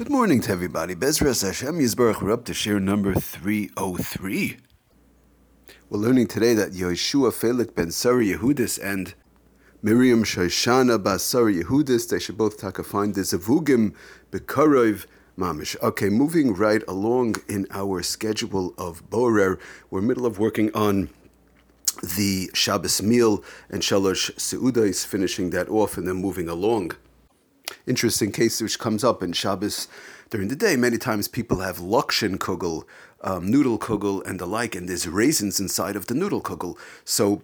Good morning to everybody. Bezras Hashem Yisbarach. We're up to shiur number 303. We're learning today that Yeshua Felik ben Sari Yehudis and Miriam Shoshana bas Sari Yehudis, they should both take a find the Zavugim Bekarov Mamish. Okay, moving right along in our schedule of Borer, we're middle of working on the Shabbos meal and Shalosh Seudais, finishing that off and then moving along interesting case which comes up in Shabbos during the day. Many times people have lokshin kugel, um, noodle kugel, and the like, and there's raisins inside of the noodle kugel. So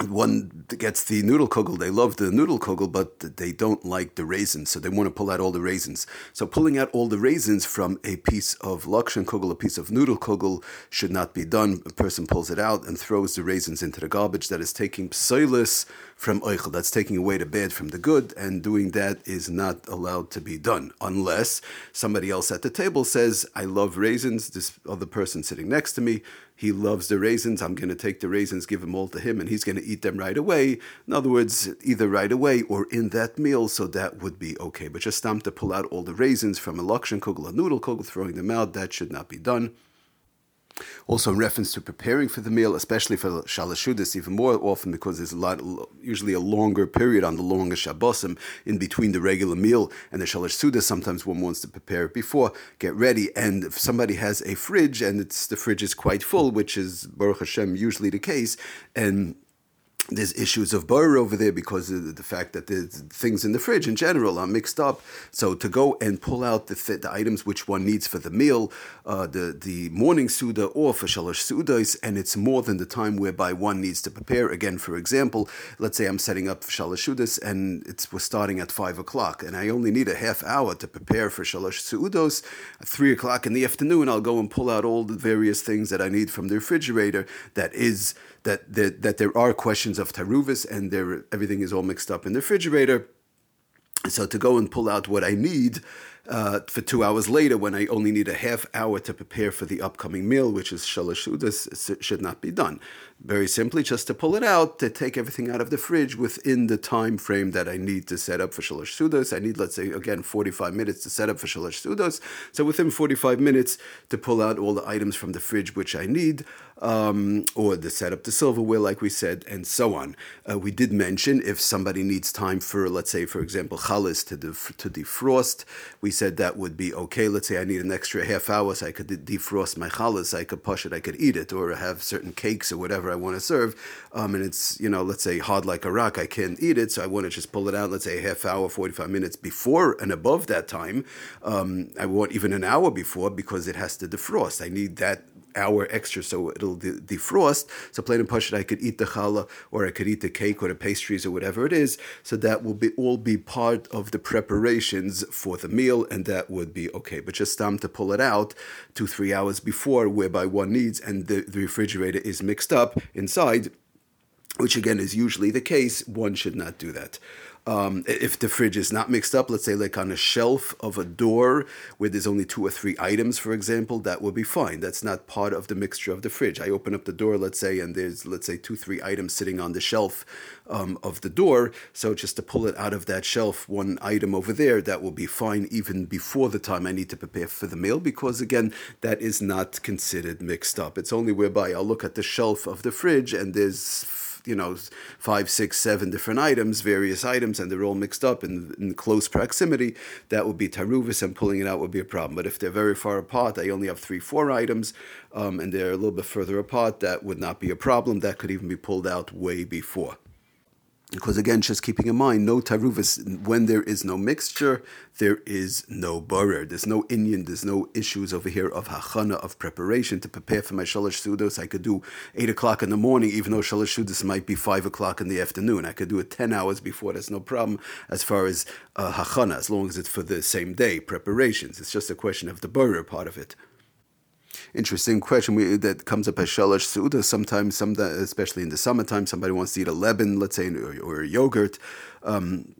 one gets the noodle kugel, they love the noodle kugel, but they don't like the raisins, so they want to pull out all the raisins. So pulling out all the raisins from a piece of lakshan kugel, a piece of noodle kugel, should not be done. A person pulls it out and throws the raisins into the garbage. That is taking psoilis from oichel. That's taking away the bad from the good, and doing that is not allowed to be done unless somebody else at the table says, "I love raisins." This other person sitting next to me he loves the raisins. I'm going to take the raisins, give them all to him, and he's going to eat them right away. In other words, either right away or in that meal, so that would be okay. But just stam to pull out all the raisins from a lakshan kugel, a noodle kugel, throwing them out, that should not be done. Also, in reference to preparing for the meal, especially for shalashudis, even more often because there's a lot, usually a longer period on the longer shabbosim in between the regular meal and the shalashudis. Sometimes one wants to prepare it before, get ready, and if somebody has a fridge and it's the fridge is quite full, which is Baruch Hashem usually the case, and there's issues of burr over there because of the fact that the things in the fridge in general are mixed up. So to go and pull out the, th- the items which one needs for the meal, uh, the the morning suda or for shalosh sudas, and it's more than the time whereby one needs to prepare. Again, for example, let's say I'm setting up shalosh sudas and it's we're starting at five o'clock, and I only need a half hour to prepare for shalosh sudos. At three o'clock in the afternoon, I'll go and pull out all the various things that I need from the refrigerator. That is that that, that there are questions of taruvis and there everything is all mixed up in the refrigerator. So to go and pull out what I need uh, for two hours later, when I only need a half hour to prepare for the upcoming meal, which is shalosh sudas, should not be done. Very simply, just to pull it out, to take everything out of the fridge within the time frame that I need to set up for shalosh sudas. I need, let's say, again, 45 minutes to set up for shalosh sudas. So within 45 minutes, to pull out all the items from the fridge which I need, um, or to set up the silverware, like we said, and so on. Uh, we did mention if somebody needs time for, let's say, for example, chalas to, def- to defrost, we said that would be okay. Let's say I need an extra half hour so I could defrost my chalas, I could push it, I could eat it, or have certain cakes or whatever I want to serve. Um, and it's, you know, let's say hard like a rock, I can't eat it, so I want to just pull it out, let's say a half hour, 45 minutes before and above that time. Um, I want even an hour before because it has to defrost. I need that hour extra so it'll de- defrost. So plain and pashut, I could eat the challah or I could eat the cake or the pastries or whatever it is. So that will be all be part of the preparations for the meal, and that would be okay. But just time to pull it out two three hours before, whereby one needs, and the, the refrigerator is mixed up inside. Which again is usually the case, one should not do that. Um, if the fridge is not mixed up, let's say like on a shelf of a door where there's only two or three items, for example, that will be fine. That's not part of the mixture of the fridge. I open up the door, let's say, and there's let's say two, three items sitting on the shelf um, of the door. So just to pull it out of that shelf, one item over there, that will be fine even before the time I need to prepare for the meal, because again, that is not considered mixed up. It's only whereby I'll look at the shelf of the fridge and there's you know five, six, seven different items, various items, and they're all mixed up in, in close proximity, that would be taruvis, and pulling it out would be a problem. But if they're very far apart, I only have three, four items, um, and they're a little bit further apart, that would not be a problem. That could even be pulled out way before. Because again, just keeping in mind, no taruvis, when there is no mixture, there is no borer. There's no inyan, there's no issues over here of hachana, of preparation to prepare for my shalosh sudos. I could do 8 o'clock in the morning, even though shalosh sudos might be 5 o'clock in the afternoon. I could do it 10 hours before, that's no problem as far as uh, hachana, as long as it's for the same day, preparations. It's just a question of the borer part of it interesting question we, that comes up as shalosh suda. Sometimes, some especially in the summertime, somebody wants to eat a leban, let's say, or, or yogurt. Um,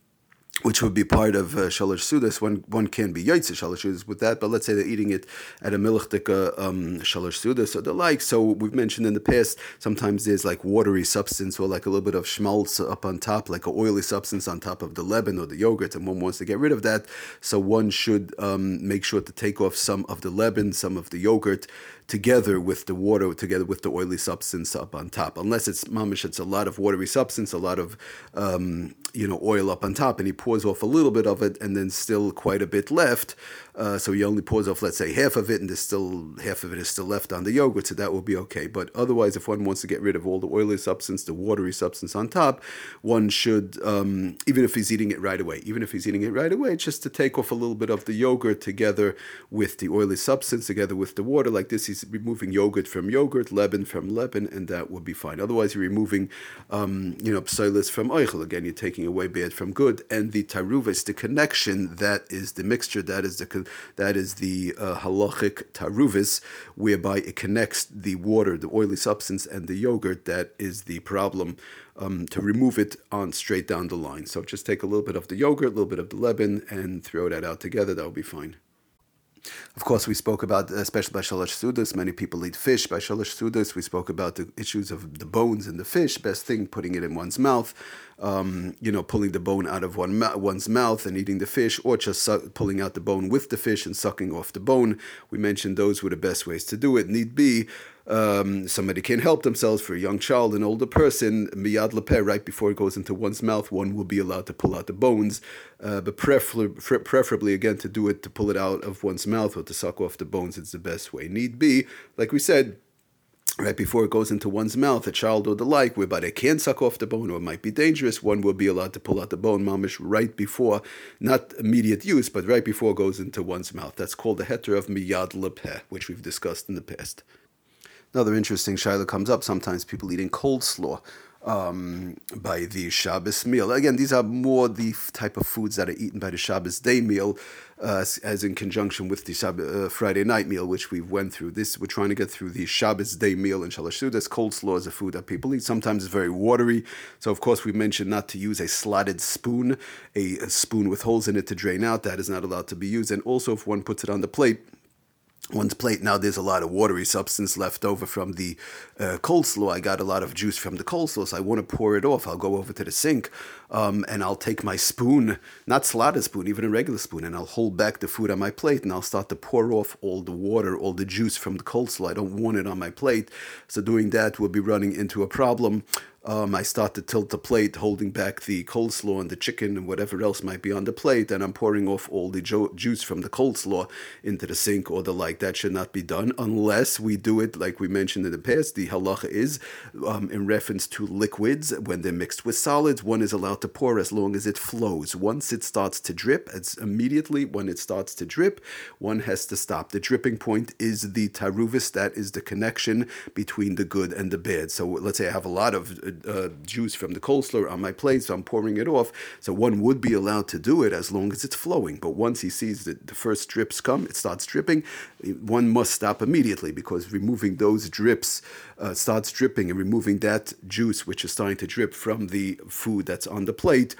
which would be part of uh, shalosh sudas. One one can be yaitze shalosh sudas with that, but let's say they're eating it at a milchdika um, shalosh sudas or the like. So we've mentioned in the past sometimes there's like watery substance or like a little bit of schmaltz up on top, like an oily substance on top of the lebanon or the yogurt, and one wants to get rid of that. So one should um, make sure to take off some of the lebanon, some of the yogurt, together with the water, together with the oily substance up on top. Unless it's mamish, it's a lot of watery substance, a lot of um, you know oil up on top, and he pours off a little bit of it, and then still quite a bit left. Uh, so he only pours off, let's say, half of it, and there's still half of it is still left on the yogurt, so that will be okay. But otherwise, if one wants to get rid of all the oily substance, the watery substance on top, one should, um, even if he's eating it right away, even if he's eating it right away, just to take off a little bit of the yogurt together with the oily substance, together with the water. Like this, he's removing yogurt from yogurt, lebanon from lebanon, and that would be fine. Otherwise, you're removing, um, you know, psilis from oichel. Again, you're taking away bad from good, and the taruvis, the connection, that is the mixture, that is the that is the uh, halachic taruvis, whereby it connects the water, the oily substance, and the yogurt. That is the problem. Um, to remove it on straight down the line. So just take a little bit of the yogurt, a little bit of the lebanon, and throw that out together. That will be fine. Of course, we spoke about, especially by Shalosh Sudas, many people eat fish. By Shalosh Sudas, we spoke about the issues of the bones in the fish. Best thing, putting it in one's mouth, um, you know, pulling the bone out of one one's mouth and eating the fish, or just su- pulling out the bone with the fish and sucking off the bone. We mentioned those were the best ways to do it. Need be, um, somebody can help themselves for a young child, an older person, miyad lepeh, right before it goes into one's mouth, one will be allowed to pull out the bones, uh, but prefer- preferably, again, to do it to pull it out of one's mouth or to suck off the bones, it's the best way. Need be, like we said, right before it goes into one's mouth, a child or the like, whereby they can't suck off the bone or it might be dangerous, one will be allowed to pull out the bone mamish right before, not immediate use, but right before it goes into one's mouth. That's called the heter of miyad lepeh, which we've discussed in the past. Another interesting shaila comes up. Sometimes people eating coleslaw um, by the Shabbos meal. Again, these are more the type of foods that are eaten by the Shabbos day meal, uh, as in conjunction with the Shabbos, uh, Friday night meal, which we went through. This we're trying to get through the Shabbos day meal in Shalosh Sudas. Coleslaw is a food that people eat. Sometimes it's very watery. So, of course, we mentioned not to use a slotted spoon, a, a spoon with holes in it to drain out. That is not allowed to be used. And also, if one puts it on the plate, one's plate. Now there's a lot of watery substance left over from the uh, coleslaw. I got a lot of juice from the coleslaw, so I want to pour it off. I'll go over to the sink um, and I'll take my spoon, not slotted spoon, even a regular spoon, and I'll hold back the food on my plate and I'll start to pour off all the water, all the juice from the coleslaw. I don't want it on my plate. So doing that will be running into a problem um, I start to tilt the plate, holding back the coleslaw and the chicken and whatever else might be on the plate, and I'm pouring off all the jo- juice from the coleslaw into the sink or the like. That should not be done unless we do it like we mentioned in the past. The halacha is um, in reference to liquids when they're mixed with solids. One is allowed to pour as long as it flows. Once it starts to drip, it's immediately when it starts to drip, one has to stop. The dripping point is the taruvis. That is the connection between the good and the bad. So let's say I have a lot of uh, juice from the coleslaw on my plate, so I'm pouring it off. So one would be allowed to do it as long as it's flowing. But once he sees that the first drips come, it starts dripping, one must stop immediately because removing those drips uh, starts dripping and removing that juice, which is starting to drip from the food that's on the plate,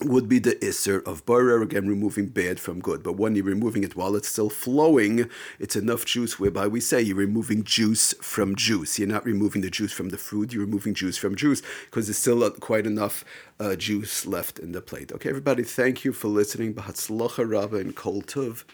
would be the isser of borer, again removing bad from good. But when you're removing it while it's still flowing, it's enough juice whereby we say you're removing juice from juice. You're not removing the juice from the food, you're removing juice from juice because there's still quite enough uh, juice left in the plate. Okay, everybody, thank you for listening. Bahatzlacha Rabba and Kol Tov.